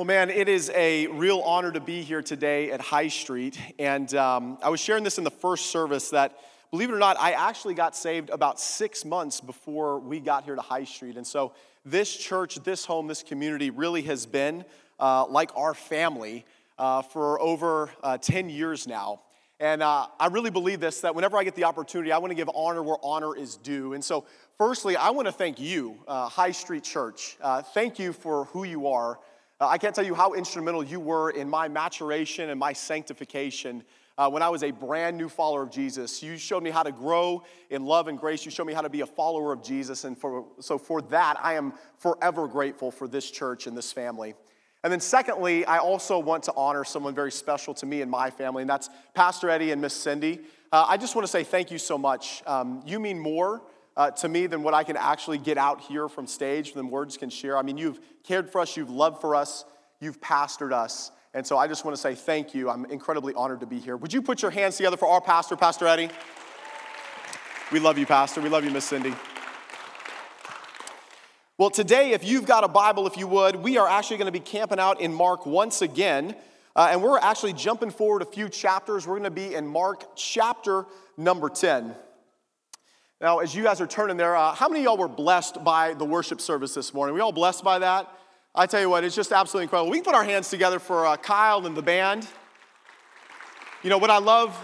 Well, man, it is a real honor to be here today at High Street. And um, I was sharing this in the first service that, believe it or not, I actually got saved about six months before we got here to High Street. And so, this church, this home, this community really has been uh, like our family uh, for over uh, 10 years now. And uh, I really believe this that whenever I get the opportunity, I want to give honor where honor is due. And so, firstly, I want to thank you, uh, High Street Church. Uh, thank you for who you are. Uh, I can't tell you how instrumental you were in my maturation and my sanctification. Uh, when I was a brand new follower of Jesus, you showed me how to grow in love and grace. You showed me how to be a follower of Jesus. And for, so, for that, I am forever grateful for this church and this family. And then, secondly, I also want to honor someone very special to me and my family, and that's Pastor Eddie and Miss Cindy. Uh, I just want to say thank you so much. Um, you mean more uh, to me than what I can actually get out here from stage than words can share. I mean, you've cared for us, you've loved for us, you've pastored us. And so I just want to say thank you. I'm incredibly honored to be here. Would you put your hands together for our pastor, Pastor Eddie? We love you, Pastor. We love you, Miss Cindy. Well, today, if you've got a Bible, if you would, we are actually going to be camping out in Mark once again. Uh, and we're actually jumping forward a few chapters. We're going to be in Mark chapter number 10. Now, as you guys are turning there, uh, how many of y'all were blessed by the worship service this morning? We all blessed by that? I tell you what, it's just absolutely incredible. We can put our hands together for uh, Kyle and the band. You know, what I love,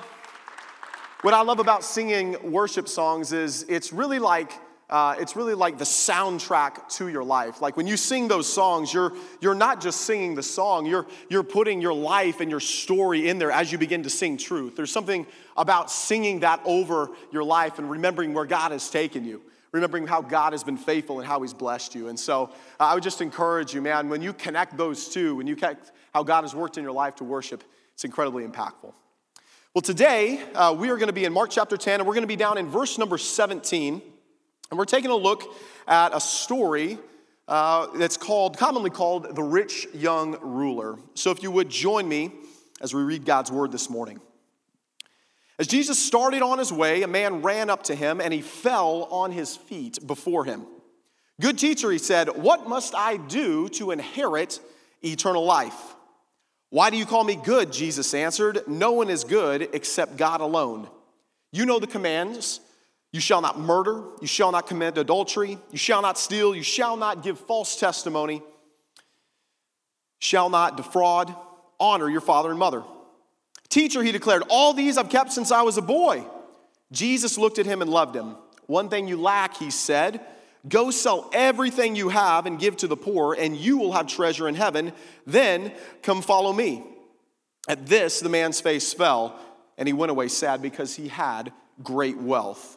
what I love about singing worship songs is it's really like uh, it's really like the soundtrack to your life. Like when you sing those songs, you're, you're not just singing the song, you're, you're putting your life and your story in there as you begin to sing truth. There's something about singing that over your life and remembering where God has taken you, remembering how God has been faithful and how He's blessed you. And so uh, I would just encourage you, man, when you connect those two, when you connect how God has worked in your life to worship, it's incredibly impactful. Well, today uh, we are going to be in Mark chapter 10, and we're going to be down in verse number 17. And we're taking a look at a story uh, that's called, commonly called, the rich young ruler. So if you would join me as we read God's word this morning. As Jesus started on his way, a man ran up to him and he fell on his feet before him. Good teacher, he said, What must I do to inherit eternal life? Why do you call me good? Jesus answered, No one is good except God alone. You know the commands you shall not murder. You shall not commit adultery. You shall not steal. You shall not give false testimony. Shall not defraud. Honor your father and mother. Teacher, he declared, all these I've kept since I was a boy. Jesus looked at him and loved him. One thing you lack, he said. Go sell everything you have and give to the poor, and you will have treasure in heaven. Then come follow me. At this, the man's face fell, and he went away sad because he had great wealth.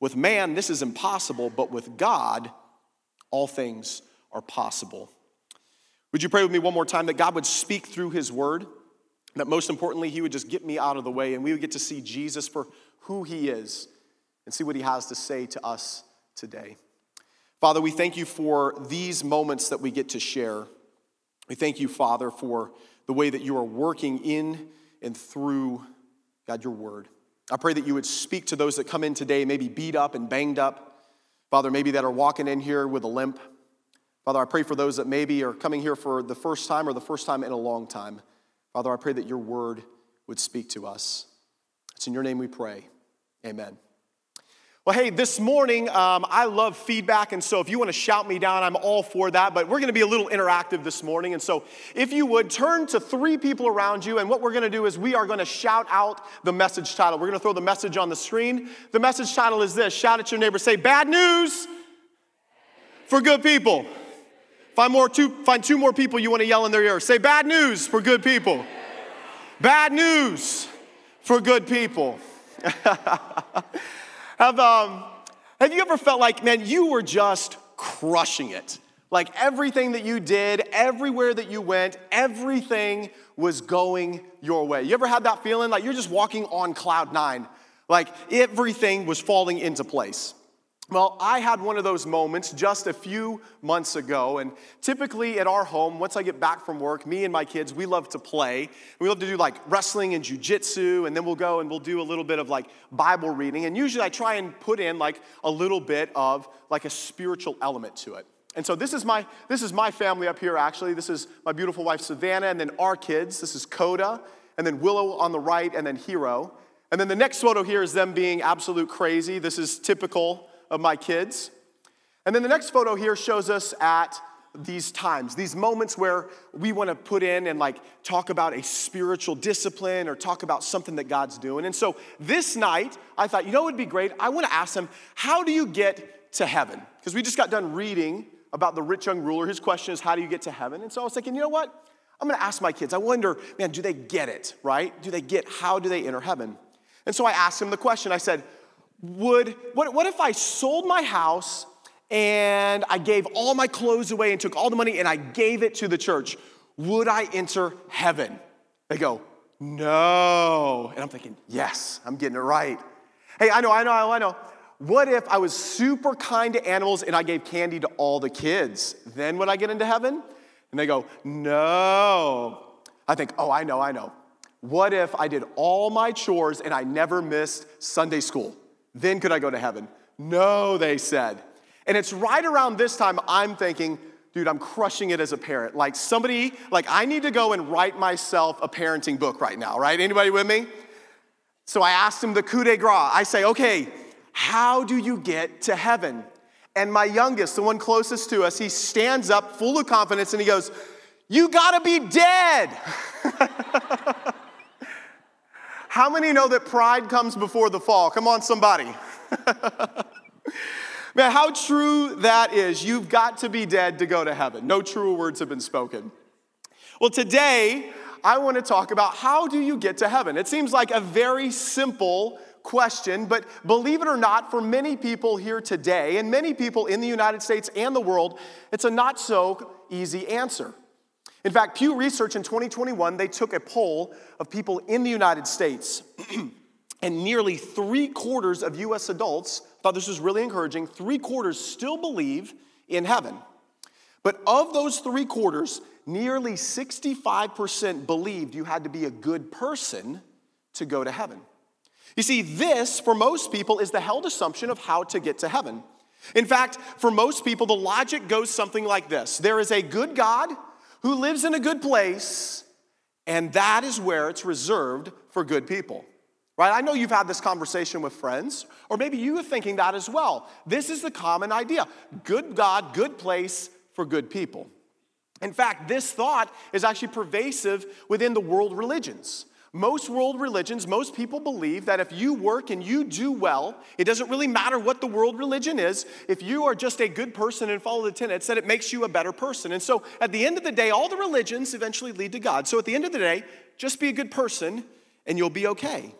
with man, this is impossible, but with God, all things are possible. Would you pray with me one more time that God would speak through his word? That most importantly, he would just get me out of the way and we would get to see Jesus for who he is and see what he has to say to us today. Father, we thank you for these moments that we get to share. We thank you, Father, for the way that you are working in and through, God, your word. I pray that you would speak to those that come in today, maybe beat up and banged up. Father, maybe that are walking in here with a limp. Father, I pray for those that maybe are coming here for the first time or the first time in a long time. Father, I pray that your word would speak to us. It's in your name we pray. Amen. Well, hey, this morning, um, I love feedback, and so if you want to shout me down, I'm all for that. But we're going to be a little interactive this morning, and so if you would turn to three people around you, and what we're going to do is we are going to shout out the message title. We're going to throw the message on the screen. The message title is this Shout at your neighbor, say, Bad news for good people. Find, more two, find two more people you want to yell in their ear. Say, Bad news for good people. Bad news for good people. Have, um, have you ever felt like, man, you were just crushing it Like everything that you did, everywhere that you went, everything was going your way. You ever had that feeling like you're just walking on cloud nine? Like everything was falling into place. Well, I had one of those moments just a few months ago, and typically at our home, once I get back from work, me and my kids, we love to play. We love to do like wrestling and jujitsu, and then we'll go and we'll do a little bit of like Bible reading. And usually I try and put in like a little bit of like a spiritual element to it. And so this is my this is my family up here actually. This is my beautiful wife Savannah, and then our kids. This is Coda, and then Willow on the right, and then Hero. And then the next photo here is them being absolute crazy. This is typical of my kids. And then the next photo here shows us at these times, these moments where we want to put in and like talk about a spiritual discipline or talk about something that God's doing. And so this night, I thought, you know, it would be great. I want to ask them, how do you get to heaven? Because we just got done reading about the rich young ruler. His question is, how do you get to heaven? And so I was thinking, you know what? I'm going to ask my kids. I wonder, man, do they get it, right? Do they get how do they enter heaven? And so I asked him the question. I said, would, what, what if I sold my house and I gave all my clothes away and took all the money and I gave it to the church? Would I enter heaven? They go, no. And I'm thinking, yes, I'm getting it right. Hey, I know, I know, I know. What if I was super kind to animals and I gave candy to all the kids? Then would I get into heaven? And they go, no. I think, oh, I know, I know. What if I did all my chores and I never missed Sunday school? Then could I go to heaven? No, they said. And it's right around this time I'm thinking, dude, I'm crushing it as a parent. Like somebody, like I need to go and write myself a parenting book right now, right? Anybody with me? So I asked him the coup de grace. I say, okay, how do you get to heaven? And my youngest, the one closest to us, he stands up full of confidence and he goes, You gotta be dead. How many know that pride comes before the fall? Come on, somebody. Man, how true that is. You've got to be dead to go to heaven. No truer words have been spoken. Well, today, I want to talk about how do you get to heaven? It seems like a very simple question, but believe it or not, for many people here today, and many people in the United States and the world, it's a not so easy answer. In fact, Pew Research in 2021, they took a poll of people in the United States, and nearly three quarters of US adults thought this was really encouraging. Three quarters still believe in heaven. But of those three quarters, nearly 65% believed you had to be a good person to go to heaven. You see, this, for most people, is the held assumption of how to get to heaven. In fact, for most people, the logic goes something like this there is a good God who lives in a good place, and that is where it's reserved for good people. Right? I know you've had this conversation with friends, or maybe you are thinking that as well. This is the common idea good God, good place for good people. In fact, this thought is actually pervasive within the world religions. Most world religions, most people believe that if you work and you do well, it doesn't really matter what the world religion is. If you are just a good person and follow the tenets, that it makes you a better person. And so at the end of the day, all the religions eventually lead to God. So at the end of the day, just be a good person and you'll be okay.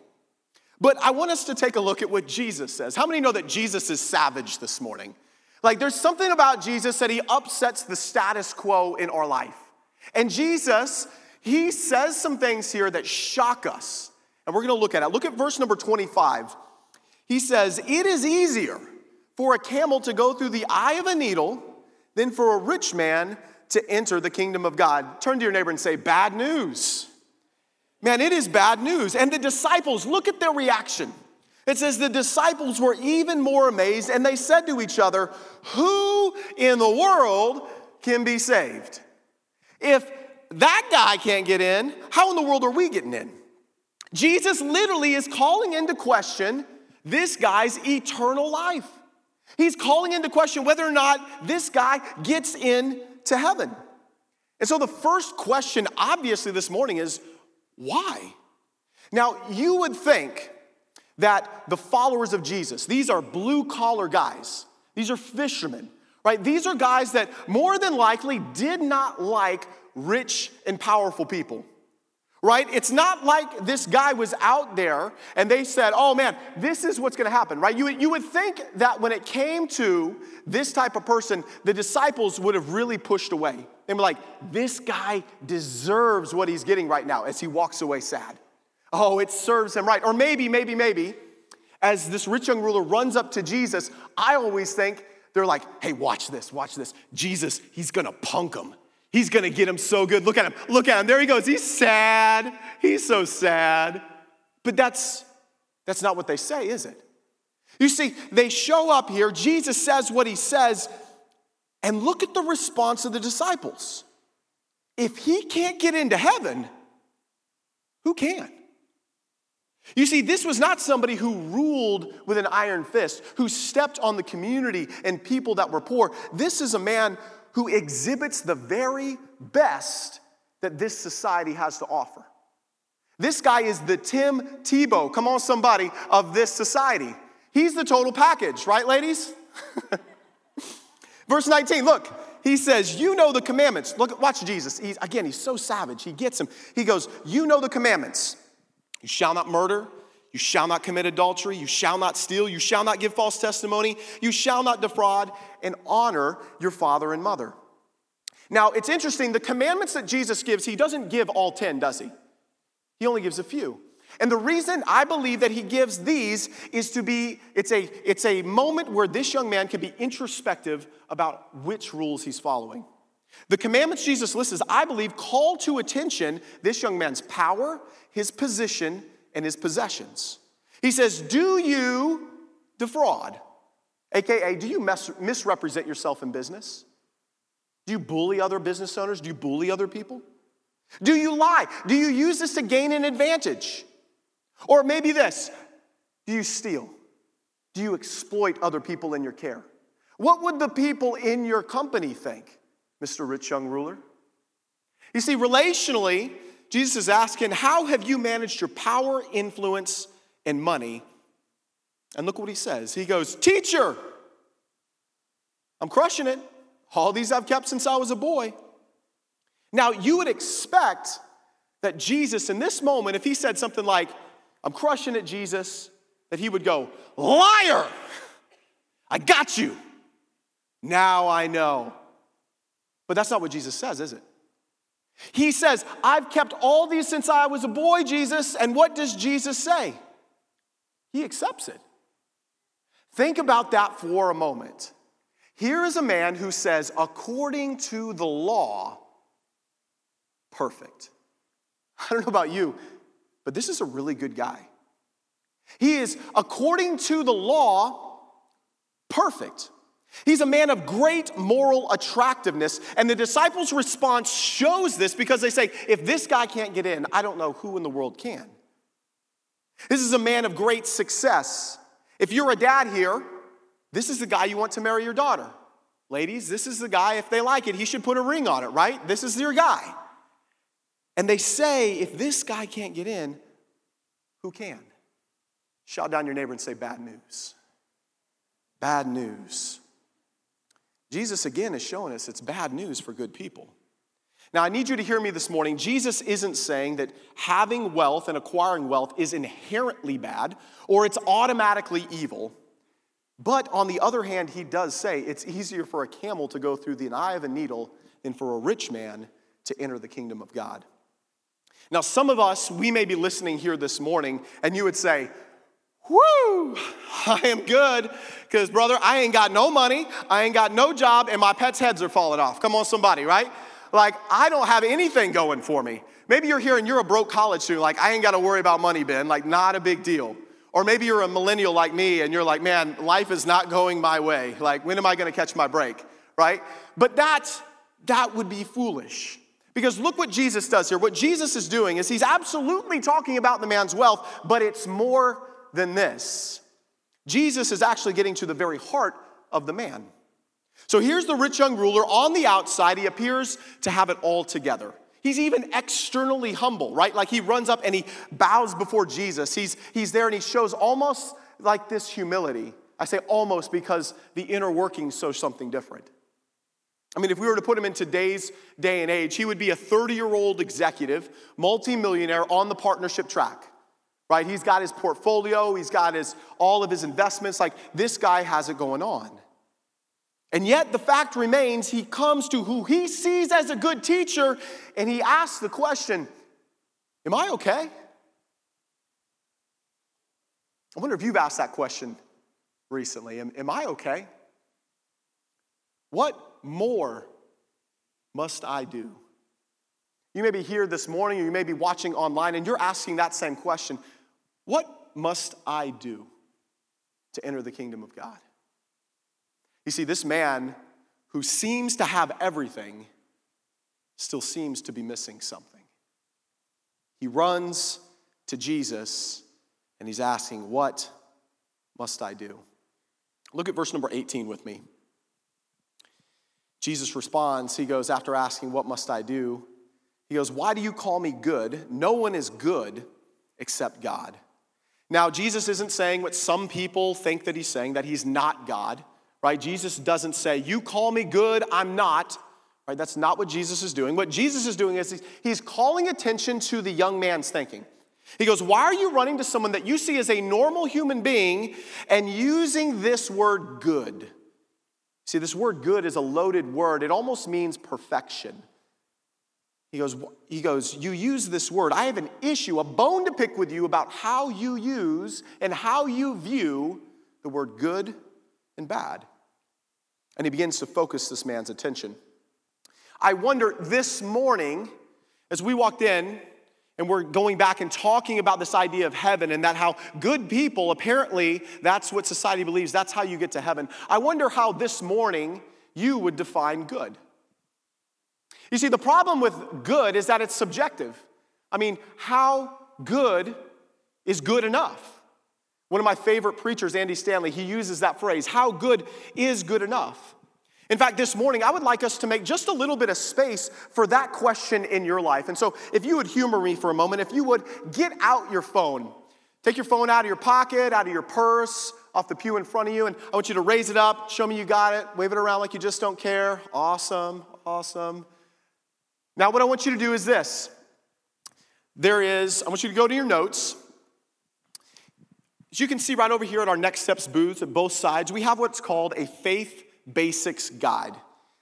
But I want us to take a look at what Jesus says. How many know that Jesus is savage this morning? Like there's something about Jesus that he upsets the status quo in our life. And Jesus he says some things here that shock us. And we're going to look at it. Look at verse number 25. He says, It is easier for a camel to go through the eye of a needle than for a rich man to enter the kingdom of God. Turn to your neighbor and say, Bad news. Man, it is bad news. And the disciples, look at their reaction. It says the disciples were even more amazed and they said to each other, Who in the world can be saved? If that guy can't get in, how in the world are we getting in? Jesus literally is calling into question this guy's eternal life. He's calling into question whether or not this guy gets into heaven. And so the first question, obviously, this morning is why? Now, you would think that the followers of Jesus, these are blue collar guys, these are fishermen, right? These are guys that more than likely did not like rich and powerful people. right? It's not like this guy was out there and they said, oh man, this is what's gonna happen, right? You, you would think that when it came to this type of person, the disciples would have really pushed away. They were like, this guy deserves what he's getting right now as he walks away sad. Oh, it serves him right. Or maybe, maybe, maybe, as this rich young ruler runs up to Jesus, I always think they're like, hey, watch this, watch this. Jesus, he's gonna punk him. He's gonna get him so good. Look at him, look at him. There he goes. He's sad. He's so sad. But that's that's not what they say, is it? You see, they show up here, Jesus says what he says, and look at the response of the disciples. If he can't get into heaven, who can? You see, this was not somebody who ruled with an iron fist, who stepped on the community and people that were poor. This is a man who exhibits the very best that this society has to offer. This guy is the Tim Tebow, come on, somebody, of this society. He's the total package, right, ladies? Verse 19, look, he says, You know the commandments. Look, watch Jesus. He's, again, he's so savage. He gets him. He goes, You know the commandments. You shall not murder. You shall not commit adultery. You shall not steal. You shall not give false testimony. You shall not defraud and honor your father and mother. Now, it's interesting, the commandments that Jesus gives, he doesn't give all 10, does he? He only gives a few. And the reason I believe that he gives these is to be, it's a, it's a moment where this young man can be introspective about which rules he's following. The commandments Jesus lists, I believe, call to attention this young man's power, his position, and his possessions. He says, Do you defraud? AKA, do you misrepresent yourself in business? Do you bully other business owners? Do you bully other people? Do you lie? Do you use this to gain an advantage? Or maybe this do you steal? Do you exploit other people in your care? What would the people in your company think, Mr. Rich Young Ruler? You see, relationally, Jesus is asking, How have you managed your power, influence, and money? And look what he says. He goes, Teacher, I'm crushing it. All these I've kept since I was a boy. Now, you would expect that Jesus, in this moment, if he said something like, I'm crushing it, Jesus, that he would go, Liar! I got you. Now I know. But that's not what Jesus says, is it? He says, I've kept all these since I was a boy, Jesus. And what does Jesus say? He accepts it. Think about that for a moment. Here is a man who says, according to the law, perfect. I don't know about you, but this is a really good guy. He is, according to the law, perfect. He's a man of great moral attractiveness, and the disciples' response shows this because they say, if this guy can't get in, I don't know who in the world can. This is a man of great success. If you're a dad here, this is the guy you want to marry your daughter. Ladies, this is the guy, if they like it, he should put a ring on it, right? This is your guy. And they say, if this guy can't get in, who can? Shout down your neighbor and say, bad news. Bad news. Jesus, again, is showing us it's bad news for good people. Now, I need you to hear me this morning. Jesus isn't saying that having wealth and acquiring wealth is inherently bad or it's automatically evil. But on the other hand, he does say it's easier for a camel to go through the eye of a needle than for a rich man to enter the kingdom of God. Now, some of us, we may be listening here this morning, and you would say, Whoo, I am good because, brother, I ain't got no money, I ain't got no job, and my pets' heads are falling off. Come on, somebody, right? Like, I don't have anything going for me. Maybe you're here and you're a broke college student, like, I ain't got to worry about money, Ben, like, not a big deal. Or maybe you're a millennial like me and you're like, man, life is not going my way. Like, when am I going to catch my break, right? But that, that would be foolish. Because look what Jesus does here. What Jesus is doing is he's absolutely talking about the man's wealth, but it's more than this. Jesus is actually getting to the very heart of the man. So here's the rich young ruler. On the outside, he appears to have it all together. He's even externally humble, right? Like he runs up and he bows before Jesus. He's, he's there and he shows almost like this humility. I say almost because the inner workings show something different. I mean, if we were to put him in today's day and age, he would be a 30 year old executive, multimillionaire on the partnership track, right? He's got his portfolio, he's got his, all of his investments. Like, this guy has it going on. And yet, the fact remains, he comes to who he sees as a good teacher and he asks the question Am I okay? I wonder if you've asked that question recently. Am, am I okay? What more must I do? You may be here this morning or you may be watching online and you're asking that same question What must I do to enter the kingdom of God? You see, this man who seems to have everything still seems to be missing something. He runs to Jesus and he's asking, What must I do? Look at verse number 18 with me. Jesus responds, he goes, after asking, What must I do? He goes, Why do you call me good? No one is good except God. Now, Jesus isn't saying what some people think that he's saying, that he's not God, right? Jesus doesn't say, You call me good, I'm not, right? That's not what Jesus is doing. What Jesus is doing is he's calling attention to the young man's thinking. He goes, Why are you running to someone that you see as a normal human being and using this word good? See, this word good is a loaded word, it almost means perfection. He goes, he goes, You use this word. I have an issue, a bone to pick with you about how you use and how you view the word good and bad. And he begins to focus this man's attention. I wonder this morning, as we walked in, and we're going back and talking about this idea of heaven and that how good people, apparently, that's what society believes, that's how you get to heaven. I wonder how this morning you would define good. You see, the problem with good is that it's subjective. I mean, how good is good enough? One of my favorite preachers, Andy Stanley, he uses that phrase how good is good enough? In fact, this morning, I would like us to make just a little bit of space for that question in your life. And so, if you would humor me for a moment, if you would get out your phone, take your phone out of your pocket, out of your purse, off the pew in front of you, and I want you to raise it up, show me you got it, wave it around like you just don't care. Awesome, awesome. Now, what I want you to do is this there is, I want you to go to your notes. As you can see right over here at our Next Steps booth at both sides, we have what's called a faith basics guide.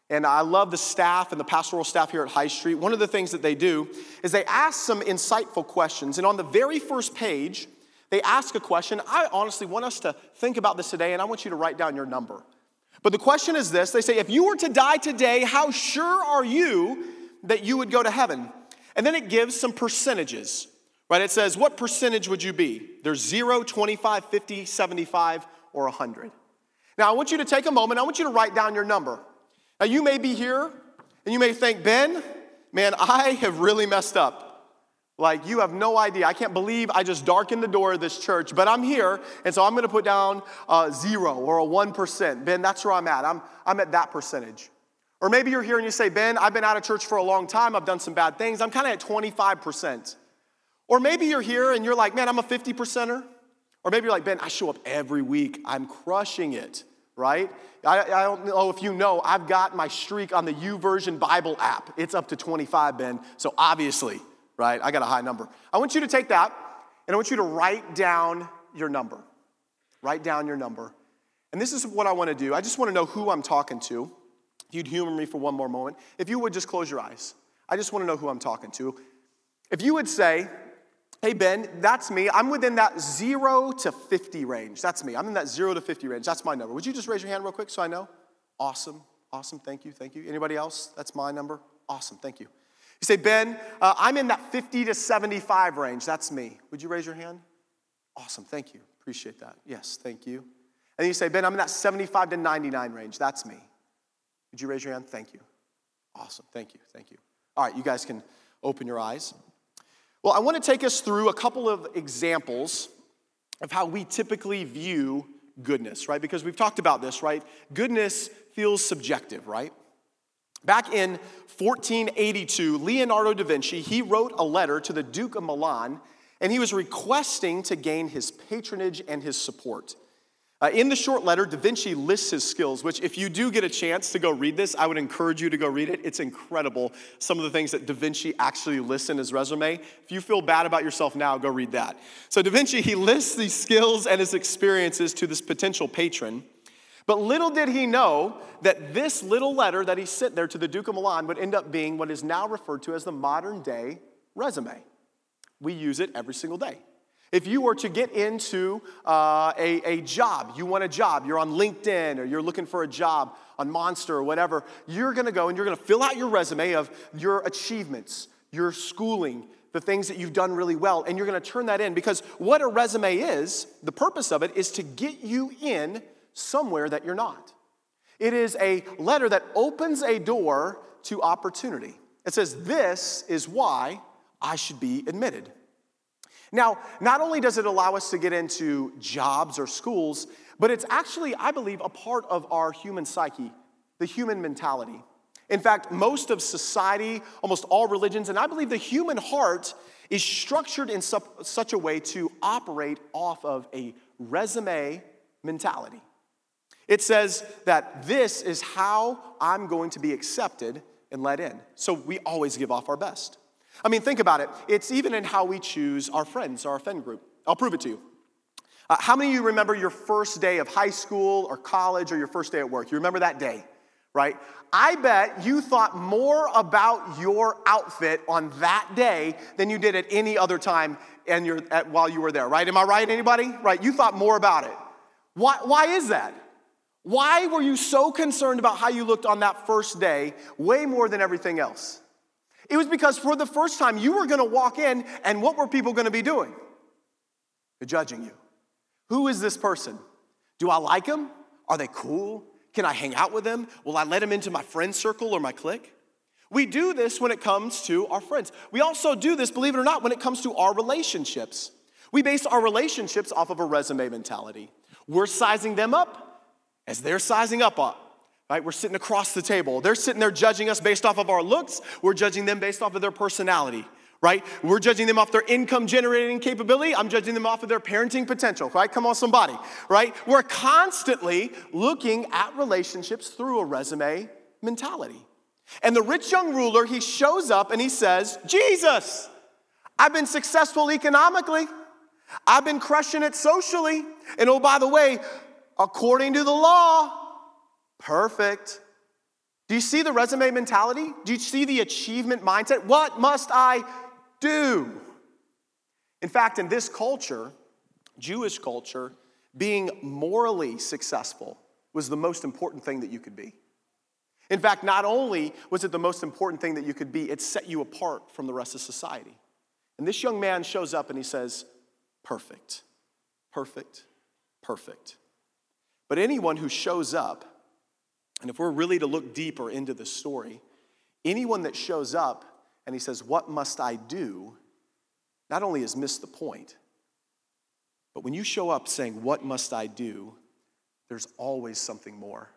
And I love the staff and the pastoral staff here at High Street. One of the things that they do is they ask some insightful questions. And on the very first page, they ask a question. I honestly want us to think about this today, and I want you to write down your number. But the question is this they say, if you were to die today, how sure are you that you would go to heaven? And then it gives some percentages, right? It says, what percentage would you be? There's 0, 25, 50, 75, or 100. Now, I want you to take a moment, I want you to write down your number. Now, you may be here and you may think, Ben, man, I have really messed up. Like, you have no idea. I can't believe I just darkened the door of this church, but I'm here, and so I'm gonna put down a zero or a 1%. Ben, that's where I'm at. I'm, I'm at that percentage. Or maybe you're here and you say, Ben, I've been out of church for a long time, I've done some bad things, I'm kind of at 25%. Or maybe you're here and you're like, man, I'm a 50 percenter. Or maybe you're like, Ben, I show up every week, I'm crushing it right? I, I, don't know if you know, I've got my streak on the YouVersion Bible app. It's up to 25, Ben. So obviously, right, I got a high number. I want you to take that and I want you to write down your number. Write down your number. And this is what I want to do. I just want to know who I'm talking to. If you'd humor me for one more moment, if you would just close your eyes. I just want to know who I'm talking to. If you would say, Hey, Ben, that's me. I'm within that zero to 50 range. That's me. I'm in that zero to 50 range. That's my number. Would you just raise your hand real quick so I know? Awesome. Awesome. Thank you. Thank you. Anybody else? That's my number. Awesome. Thank you. You say, Ben, uh, I'm in that 50 to 75 range. That's me. Would you raise your hand? Awesome. Thank you. Appreciate that. Yes. Thank you. And you say, Ben, I'm in that 75 to 99 range. That's me. Would you raise your hand? Thank you. Awesome. Thank you. Thank you. All right. You guys can open your eyes. Well, I want to take us through a couple of examples of how we typically view goodness, right? Because we've talked about this, right? Goodness feels subjective, right? Back in 1482, Leonardo da Vinci, he wrote a letter to the Duke of Milan, and he was requesting to gain his patronage and his support. Uh, in the short letter, Da Vinci lists his skills, which, if you do get a chance to go read this, I would encourage you to go read it. It's incredible, some of the things that Da Vinci actually lists in his resume. If you feel bad about yourself now, go read that. So, Da Vinci, he lists these skills and his experiences to this potential patron. But little did he know that this little letter that he sent there to the Duke of Milan would end up being what is now referred to as the modern day resume. We use it every single day. If you were to get into uh, a, a job, you want a job, you're on LinkedIn or you're looking for a job on Monster or whatever, you're gonna go and you're gonna fill out your resume of your achievements, your schooling, the things that you've done really well, and you're gonna turn that in because what a resume is, the purpose of it is to get you in somewhere that you're not. It is a letter that opens a door to opportunity. It says, This is why I should be admitted. Now, not only does it allow us to get into jobs or schools, but it's actually, I believe, a part of our human psyche, the human mentality. In fact, most of society, almost all religions, and I believe the human heart is structured in su- such a way to operate off of a resume mentality. It says that this is how I'm going to be accepted and let in. So we always give off our best. I mean, think about it. It's even in how we choose our friends, our friend group. I'll prove it to you. Uh, how many of you remember your first day of high school or college or your first day at work? You remember that day, right? I bet you thought more about your outfit on that day than you did at any other time and you're at, while you were there, right? Am I right, anybody? Right? You thought more about it. Why, why is that? Why were you so concerned about how you looked on that first day way more than everything else? It was because for the first time you were going to walk in, and what were people going to be doing? They're judging you. Who is this person? Do I like them? Are they cool? Can I hang out with them? Will I let them into my friend circle or my clique? We do this when it comes to our friends. We also do this, believe it or not, when it comes to our relationships. We base our relationships off of a resume mentality. We're sizing them up as they're sizing up uh, right? We're sitting across the table. They're sitting there judging us based off of our looks. We're judging them based off of their personality, right? We're judging them off their income generating capability. I'm judging them off of their parenting potential, right? Come on, somebody, right? We're constantly looking at relationships through a resume mentality. And the rich young ruler, he shows up and he says, Jesus, I've been successful economically. I've been crushing it socially. And oh, by the way, according to the law, Perfect. Do you see the resume mentality? Do you see the achievement mindset? What must I do? In fact, in this culture, Jewish culture, being morally successful was the most important thing that you could be. In fact, not only was it the most important thing that you could be, it set you apart from the rest of society. And this young man shows up and he says, Perfect, perfect, perfect. But anyone who shows up and if we're really to look deeper into the story, anyone that shows up and he says, What must I do? not only has missed the point, but when you show up saying, What must I do? there's always something more.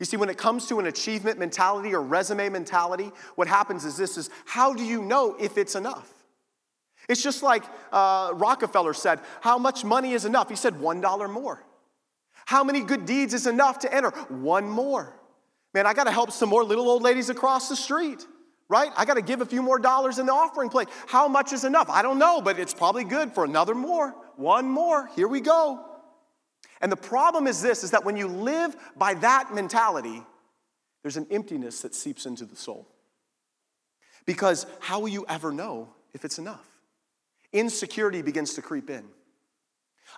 You see, when it comes to an achievement mentality or resume mentality, what happens is this is how do you know if it's enough? It's just like uh, Rockefeller said, how much money is enough? He said, $1 more. How many good deeds is enough to enter? One more. Man, I got to help some more little old ladies across the street, right? I got to give a few more dollars in the offering plate. How much is enough? I don't know, but it's probably good for another more. One more. Here we go. And the problem is this is that when you live by that mentality, there's an emptiness that seeps into the soul. Because how will you ever know if it's enough? Insecurity begins to creep in.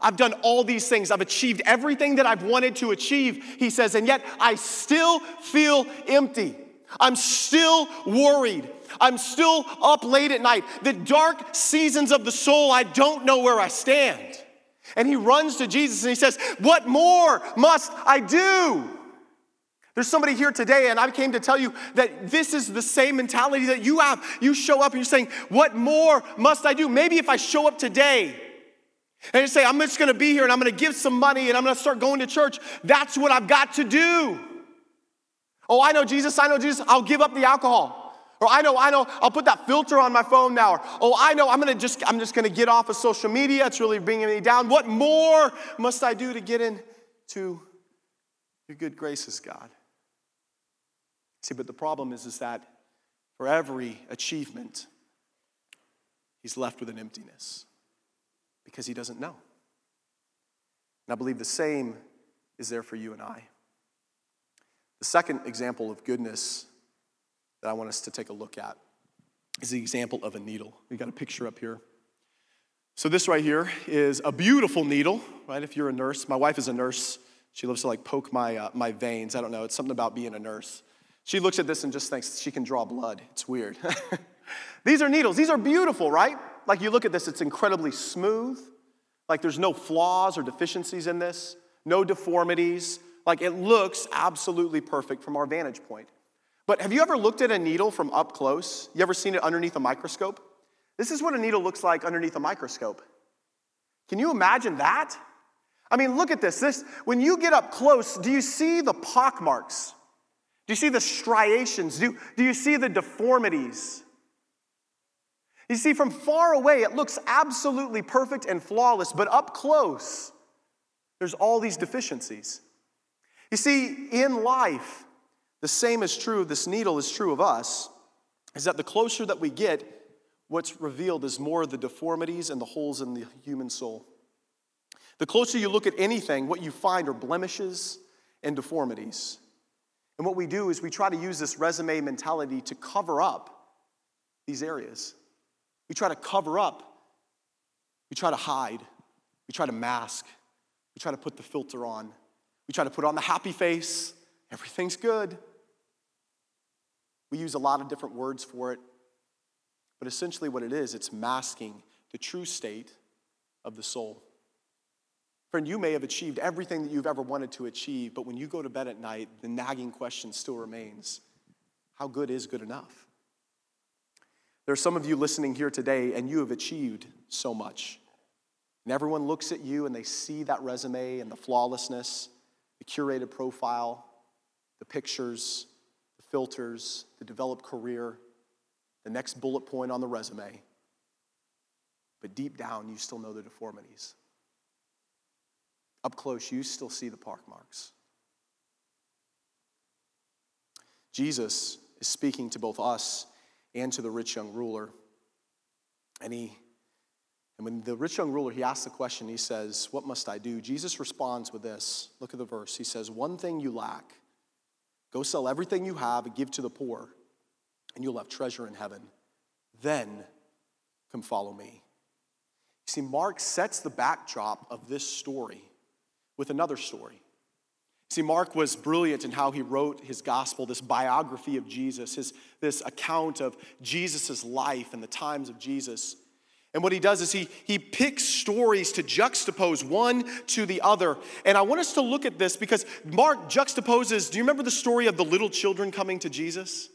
I've done all these things. I've achieved everything that I've wanted to achieve, he says, and yet I still feel empty. I'm still worried. I'm still up late at night. The dark seasons of the soul, I don't know where I stand. And he runs to Jesus and he says, What more must I do? There's somebody here today, and I came to tell you that this is the same mentality that you have. You show up and you're saying, What more must I do? Maybe if I show up today, and you say, I'm just gonna be here and I'm gonna give some money and I'm gonna start going to church. That's what I've got to do. Oh, I know Jesus, I know Jesus, I'll give up the alcohol. Or I know, I know, I'll put that filter on my phone now. Or, oh, I know, I'm gonna just, I'm just gonna get off of social media. It's really bringing me down. What more must I do to get into your good graces, God? See, but the problem is, is that for every achievement, he's left with an emptiness because he doesn't know. And I believe the same is there for you and I. The second example of goodness that I want us to take a look at is the example of a needle. We got a picture up here. So this right here is a beautiful needle, right? If you're a nurse, my wife is a nurse. She loves to like poke my uh, my veins. I don't know. It's something about being a nurse. She looks at this and just thinks she can draw blood. It's weird. These are needles. These are beautiful, right? Like you look at this, it's incredibly smooth. Like there's no flaws or deficiencies in this, no deformities. Like it looks absolutely perfect from our vantage point. But have you ever looked at a needle from up close? You ever seen it underneath a microscope? This is what a needle looks like underneath a microscope. Can you imagine that? I mean, look at this. This when you get up close, do you see the pock marks? Do you see the striations? Do, do you see the deformities? You see, from far away, it looks absolutely perfect and flawless, but up close, there's all these deficiencies. You see, in life, the same is true, of this needle is true of us, is that the closer that we get, what's revealed is more of the deformities and the holes in the human soul. The closer you look at anything, what you find are blemishes and deformities. And what we do is we try to use this resume mentality to cover up these areas. We try to cover up, we try to hide, we try to mask, we try to put the filter on, we try to put on the happy face, everything's good. We use a lot of different words for it, but essentially what it is, it's masking the true state of the soul. Friend, you may have achieved everything that you've ever wanted to achieve, but when you go to bed at night, the nagging question still remains how good is good enough? There are some of you listening here today, and you have achieved so much. And everyone looks at you and they see that resume and the flawlessness, the curated profile, the pictures, the filters, the developed career, the next bullet point on the resume. But deep down, you still know the deformities. Up close, you still see the park marks. Jesus is speaking to both us and to the rich young ruler. And he and when the rich young ruler he asks the question, he says, "What must I do?" Jesus responds with this. Look at the verse. He says, "One thing you lack. Go sell everything you have and give to the poor, and you'll have treasure in heaven. Then come follow me." You see, Mark sets the backdrop of this story with another story. See, Mark was brilliant in how he wrote his gospel, this biography of Jesus, his, this account of Jesus' life and the times of Jesus. And what he does is he, he picks stories to juxtapose one to the other. And I want us to look at this because Mark juxtaposes, do you remember the story of the little children coming to Jesus?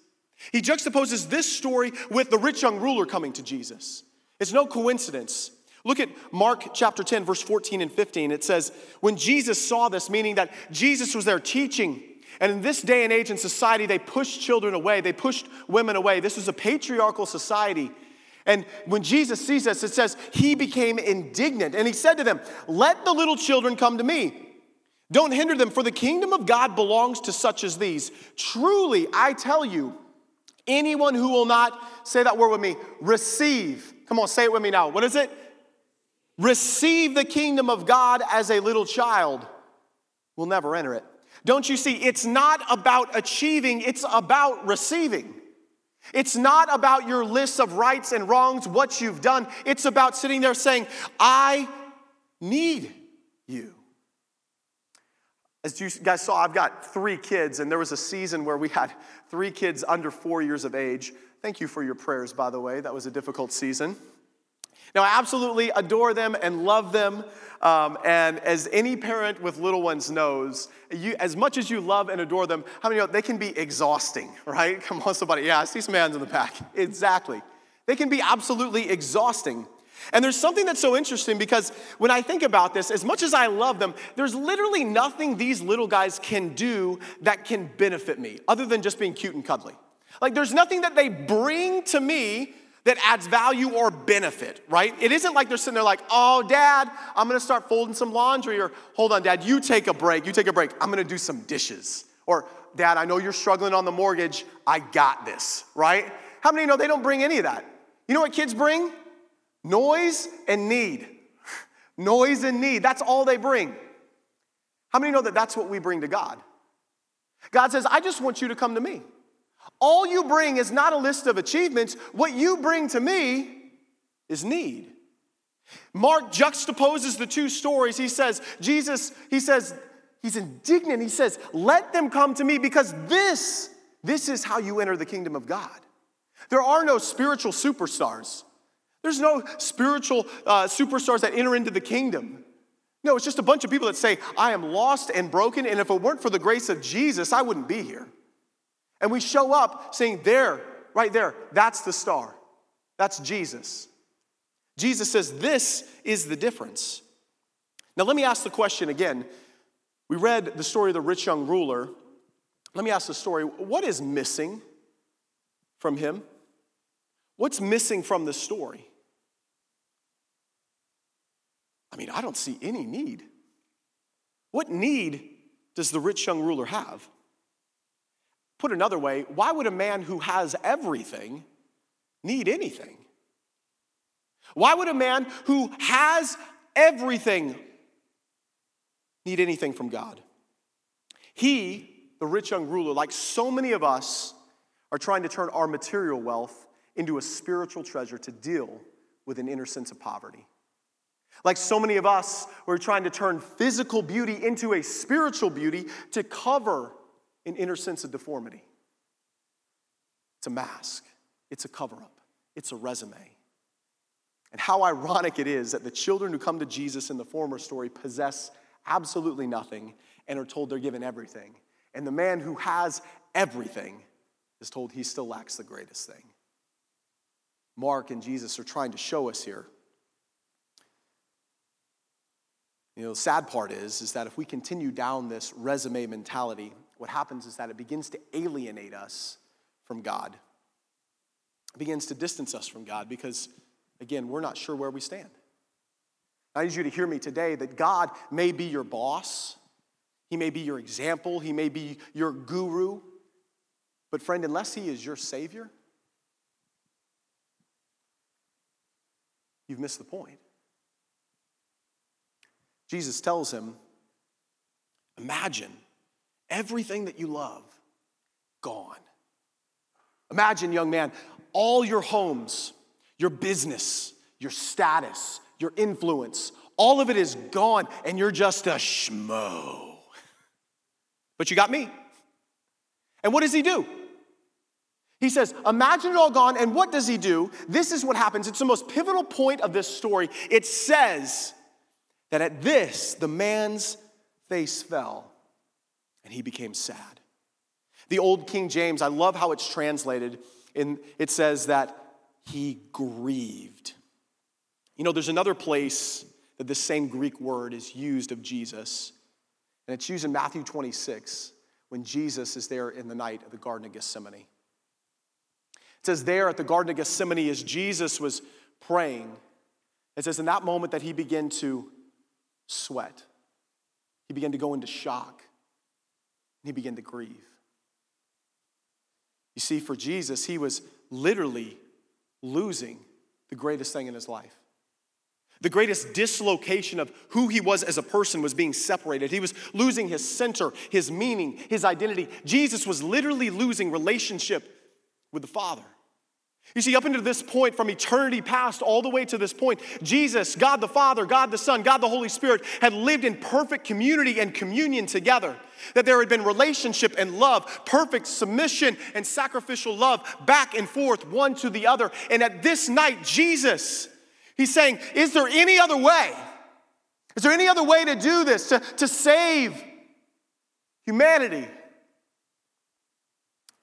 He juxtaposes this story with the rich young ruler coming to Jesus. It's no coincidence. Look at Mark chapter 10, verse 14 and 15. It says, When Jesus saw this, meaning that Jesus was there teaching, and in this day and age in society, they pushed children away, they pushed women away. This was a patriarchal society. And when Jesus sees this, it says, He became indignant, and He said to them, Let the little children come to me. Don't hinder them, for the kingdom of God belongs to such as these. Truly, I tell you, anyone who will not, say that word with me, receive. Come on, say it with me now. What is it? Receive the kingdom of God as a little child will never enter it. Don't you see? It's not about achieving, it's about receiving. It's not about your list of rights and wrongs, what you've done. It's about sitting there saying, I need you. As you guys saw, I've got three kids, and there was a season where we had three kids under four years of age. Thank you for your prayers, by the way. That was a difficult season. Now, I absolutely adore them and love them. Um, and as any parent with little ones knows, you, as much as you love and adore them, how many know they can be exhausting, right? Come on, somebody. Yeah, I see some hands in the back. Exactly. They can be absolutely exhausting. And there's something that's so interesting because when I think about this, as much as I love them, there's literally nothing these little guys can do that can benefit me other than just being cute and cuddly. Like, there's nothing that they bring to me that adds value or benefit, right? It isn't like they're sitting there like, oh, dad, I'm gonna start folding some laundry, or hold on, dad, you take a break, you take a break, I'm gonna do some dishes. Or, dad, I know you're struggling on the mortgage, I got this, right? How many know they don't bring any of that? You know what kids bring? Noise and need. Noise and need, that's all they bring. How many know that that's what we bring to God? God says, I just want you to come to me. All you bring is not a list of achievements. What you bring to me is need. Mark juxtaposes the two stories. He says, Jesus, he says, he's indignant. He says, let them come to me because this, this is how you enter the kingdom of God. There are no spiritual superstars. There's no spiritual uh, superstars that enter into the kingdom. No, it's just a bunch of people that say, I am lost and broken, and if it weren't for the grace of Jesus, I wouldn't be here. And we show up saying, There, right there, that's the star. That's Jesus. Jesus says, This is the difference. Now, let me ask the question again. We read the story of the rich young ruler. Let me ask the story what is missing from him? What's missing from the story? I mean, I don't see any need. What need does the rich young ruler have? Put another way, why would a man who has everything need anything? Why would a man who has everything need anything from God? He, the rich young ruler, like so many of us, are trying to turn our material wealth into a spiritual treasure to deal with an inner sense of poverty. Like so many of us, we're trying to turn physical beauty into a spiritual beauty to cover an inner sense of deformity. It's a mask, it's a cover up, it's a resume. And how ironic it is that the children who come to Jesus in the former story possess absolutely nothing and are told they're given everything. And the man who has everything is told he still lacks the greatest thing. Mark and Jesus are trying to show us here. You know, the sad part is, is that if we continue down this resume mentality, what happens is that it begins to alienate us from God. It begins to distance us from God because, again, we're not sure where we stand. I need you to hear me today that God may be your boss, He may be your example, He may be your guru, but friend, unless He is your Savior, you've missed the point. Jesus tells him, Imagine Everything that you love, gone. Imagine, young man, all your homes, your business, your status, your influence, all of it is gone, and you're just a schmo. But you got me. And what does he do? He says, Imagine it all gone, and what does he do? This is what happens. It's the most pivotal point of this story. It says that at this, the man's face fell and he became sad. The old King James, I love how it's translated. In, it says that he grieved. You know, there's another place that this same Greek word is used of Jesus, and it's used in Matthew 26 when Jesus is there in the night at the Garden of Gethsemane. It says, There at the Garden of Gethsemane, as Jesus was praying, it says, in that moment that he began to sweat, he began to go into shock he began to grieve. You see, for Jesus, he was literally losing the greatest thing in his life. The greatest dislocation of who he was as a person was being separated. He was losing his center, his meaning, his identity. Jesus was literally losing relationship with the Father. You see, up until this point, from eternity past all the way to this point, Jesus, God the Father, God the Son, God the Holy Spirit had lived in perfect community and communion together. That there had been relationship and love, perfect submission and sacrificial love back and forth, one to the other. And at this night, Jesus, he's saying, Is there any other way? Is there any other way to do this, to, to save humanity?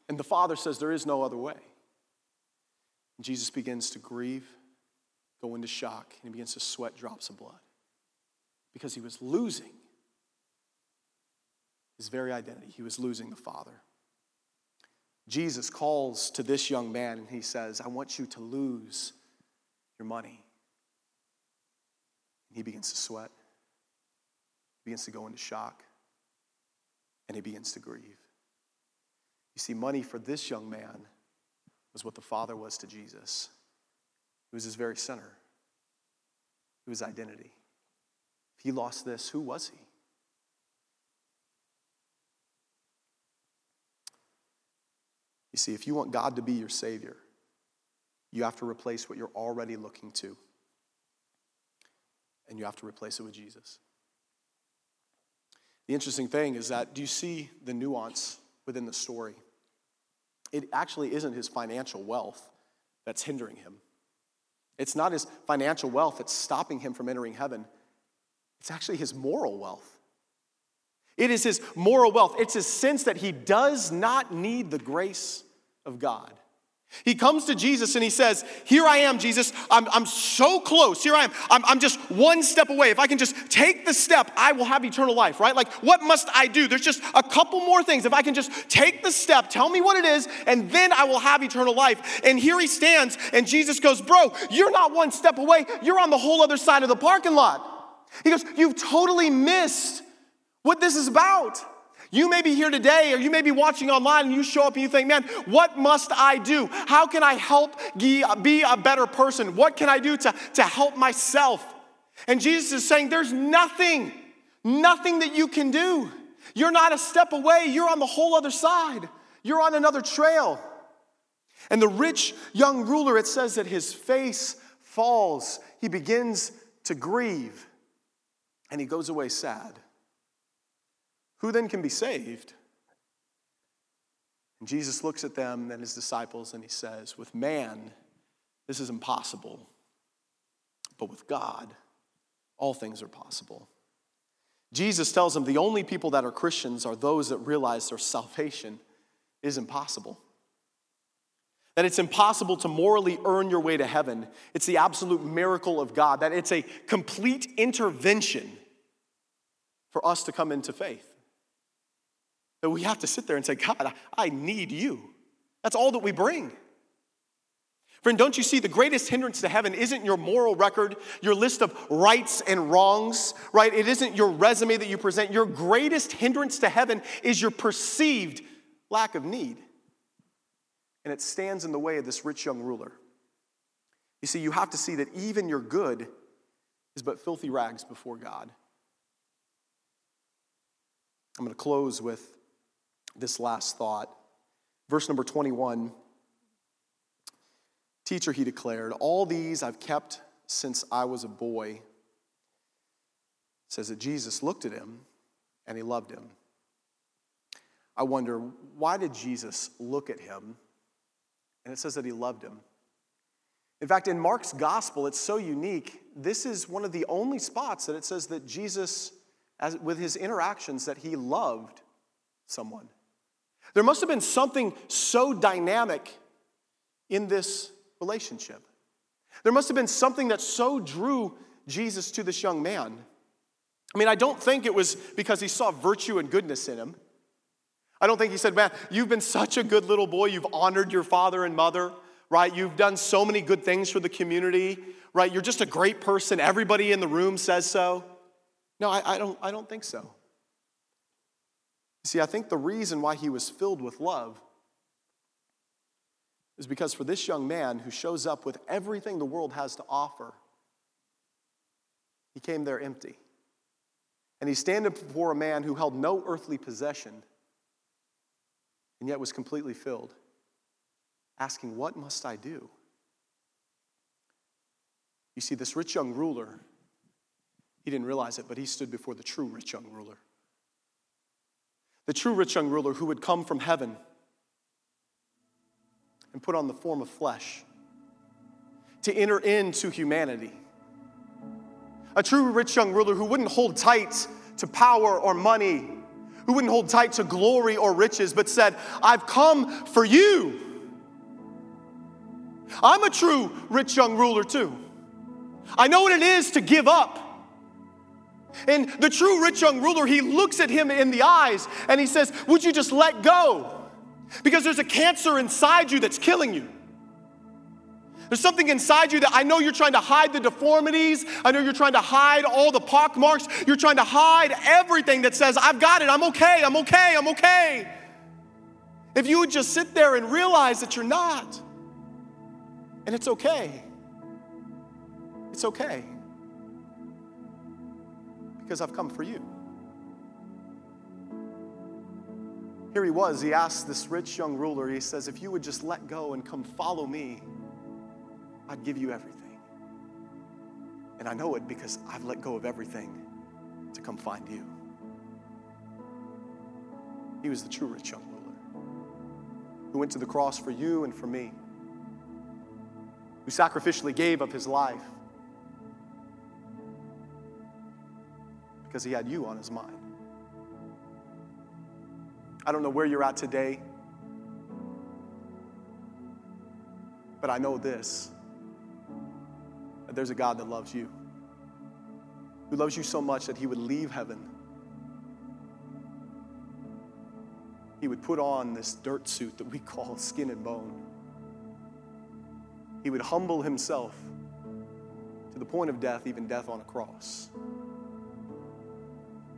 And the Father says, There is no other way. Jesus begins to grieve, go into shock, and he begins to sweat drops of blood because he was losing his very identity. He was losing the Father. Jesus calls to this young man and he says, I want you to lose your money. And he begins to sweat, he begins to go into shock, and he begins to grieve. You see, money for this young man was what the Father was to Jesus. It was his very center, it was identity. If he lost this, who was he? You see, if you want God to be your Savior, you have to replace what you're already looking to, and you have to replace it with Jesus. The interesting thing is that, do you see the nuance within the story? It actually isn't his financial wealth that's hindering him. It's not his financial wealth that's stopping him from entering heaven. It's actually his moral wealth. It is his moral wealth. It's his sense that he does not need the grace of God. He comes to Jesus and he says, Here I am, Jesus. I'm, I'm so close. Here I am. I'm, I'm just one step away. If I can just take the step, I will have eternal life, right? Like, what must I do? There's just a couple more things. If I can just take the step, tell me what it is, and then I will have eternal life. And here he stands, and Jesus goes, Bro, you're not one step away. You're on the whole other side of the parking lot. He goes, You've totally missed what this is about. You may be here today or you may be watching online and you show up and you think, man, what must I do? How can I help be a better person? What can I do to, to help myself? And Jesus is saying, there's nothing, nothing that you can do. You're not a step away, you're on the whole other side, you're on another trail. And the rich young ruler, it says that his face falls, he begins to grieve, and he goes away sad. Who then can be saved? And Jesus looks at them and his disciples and he says, With man, this is impossible, but with God, all things are possible. Jesus tells them the only people that are Christians are those that realize their salvation is impossible. That it's impossible to morally earn your way to heaven. It's the absolute miracle of God, that it's a complete intervention for us to come into faith. That we have to sit there and say, God, I need you. That's all that we bring. Friend, don't you see the greatest hindrance to heaven isn't your moral record, your list of rights and wrongs, right? It isn't your resume that you present. Your greatest hindrance to heaven is your perceived lack of need. And it stands in the way of this rich young ruler. You see, you have to see that even your good is but filthy rags before God. I'm going to close with this last thought. Verse number 21 Teacher, he declared, All these I've kept since I was a boy. It says that Jesus looked at him and he loved him. I wonder, why did Jesus look at him? And it says that he loved him. In fact, in Mark's gospel, it's so unique. This is one of the only spots that it says that Jesus, as, with his interactions, that he loved someone. There must have been something so dynamic in this relationship. There must have been something that so drew Jesus to this young man. I mean, I don't think it was because he saw virtue and goodness in him. I don't think he said, Man, you've been such a good little boy. You've honored your father and mother, right? You've done so many good things for the community, right? You're just a great person. Everybody in the room says so. No, I, I don't, I don't think so. See, I think the reason why he was filled with love is because for this young man who shows up with everything the world has to offer, he came there empty. And he's standing before a man who held no earthly possession and yet was completely filled, asking, What must I do? You see, this rich young ruler, he didn't realize it, but he stood before the true rich young ruler the true rich young ruler who would come from heaven and put on the form of flesh to enter into humanity. A true rich young ruler who wouldn't hold tight to power or money, who wouldn't hold tight to glory or riches, but said, I've come for you. I'm a true rich young ruler too. I know what it is to give up. And the true rich young ruler, he looks at him in the eyes and he says, Would you just let go? Because there's a cancer inside you that's killing you. There's something inside you that I know you're trying to hide the deformities. I know you're trying to hide all the pock marks. You're trying to hide everything that says, I've got it, I'm okay, I'm okay, I'm okay. If you would just sit there and realize that you're not, and it's okay. It's okay. Because I've come for you. Here he was. He asked this rich young ruler, he says, If you would just let go and come follow me, I'd give you everything. And I know it because I've let go of everything to come find you. He was the true rich young ruler who went to the cross for you and for me, who sacrificially gave of his life because he had you on his mind. I don't know where you're at today, but I know this that there's a God that loves you, who loves you so much that he would leave heaven. He would put on this dirt suit that we call skin and bone. He would humble himself to the point of death, even death on a cross,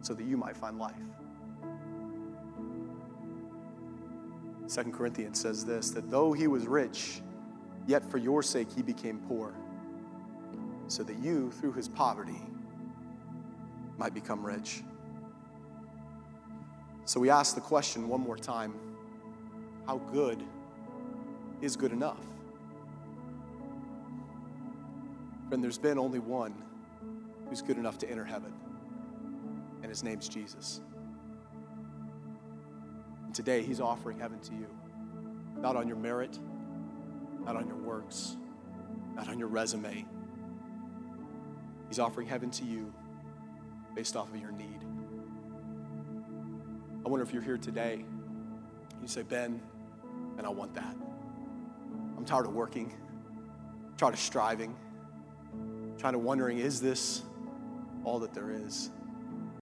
so that you might find life. Second Corinthians says this that though he was rich, yet for your sake he became poor so that you, through his poverty, might become rich. So we ask the question one more time how good is good enough? Friend, there's been only one who's good enough to enter heaven, and his name's Jesus. And today, he's offering heaven to you, not on your merit, not on your works, not on your resume He's offering heaven to you based off of your need. I wonder if you're here today. You say, Ben, and I want that. I'm tired of working, tired of striving, trying to wondering, is this all that there is?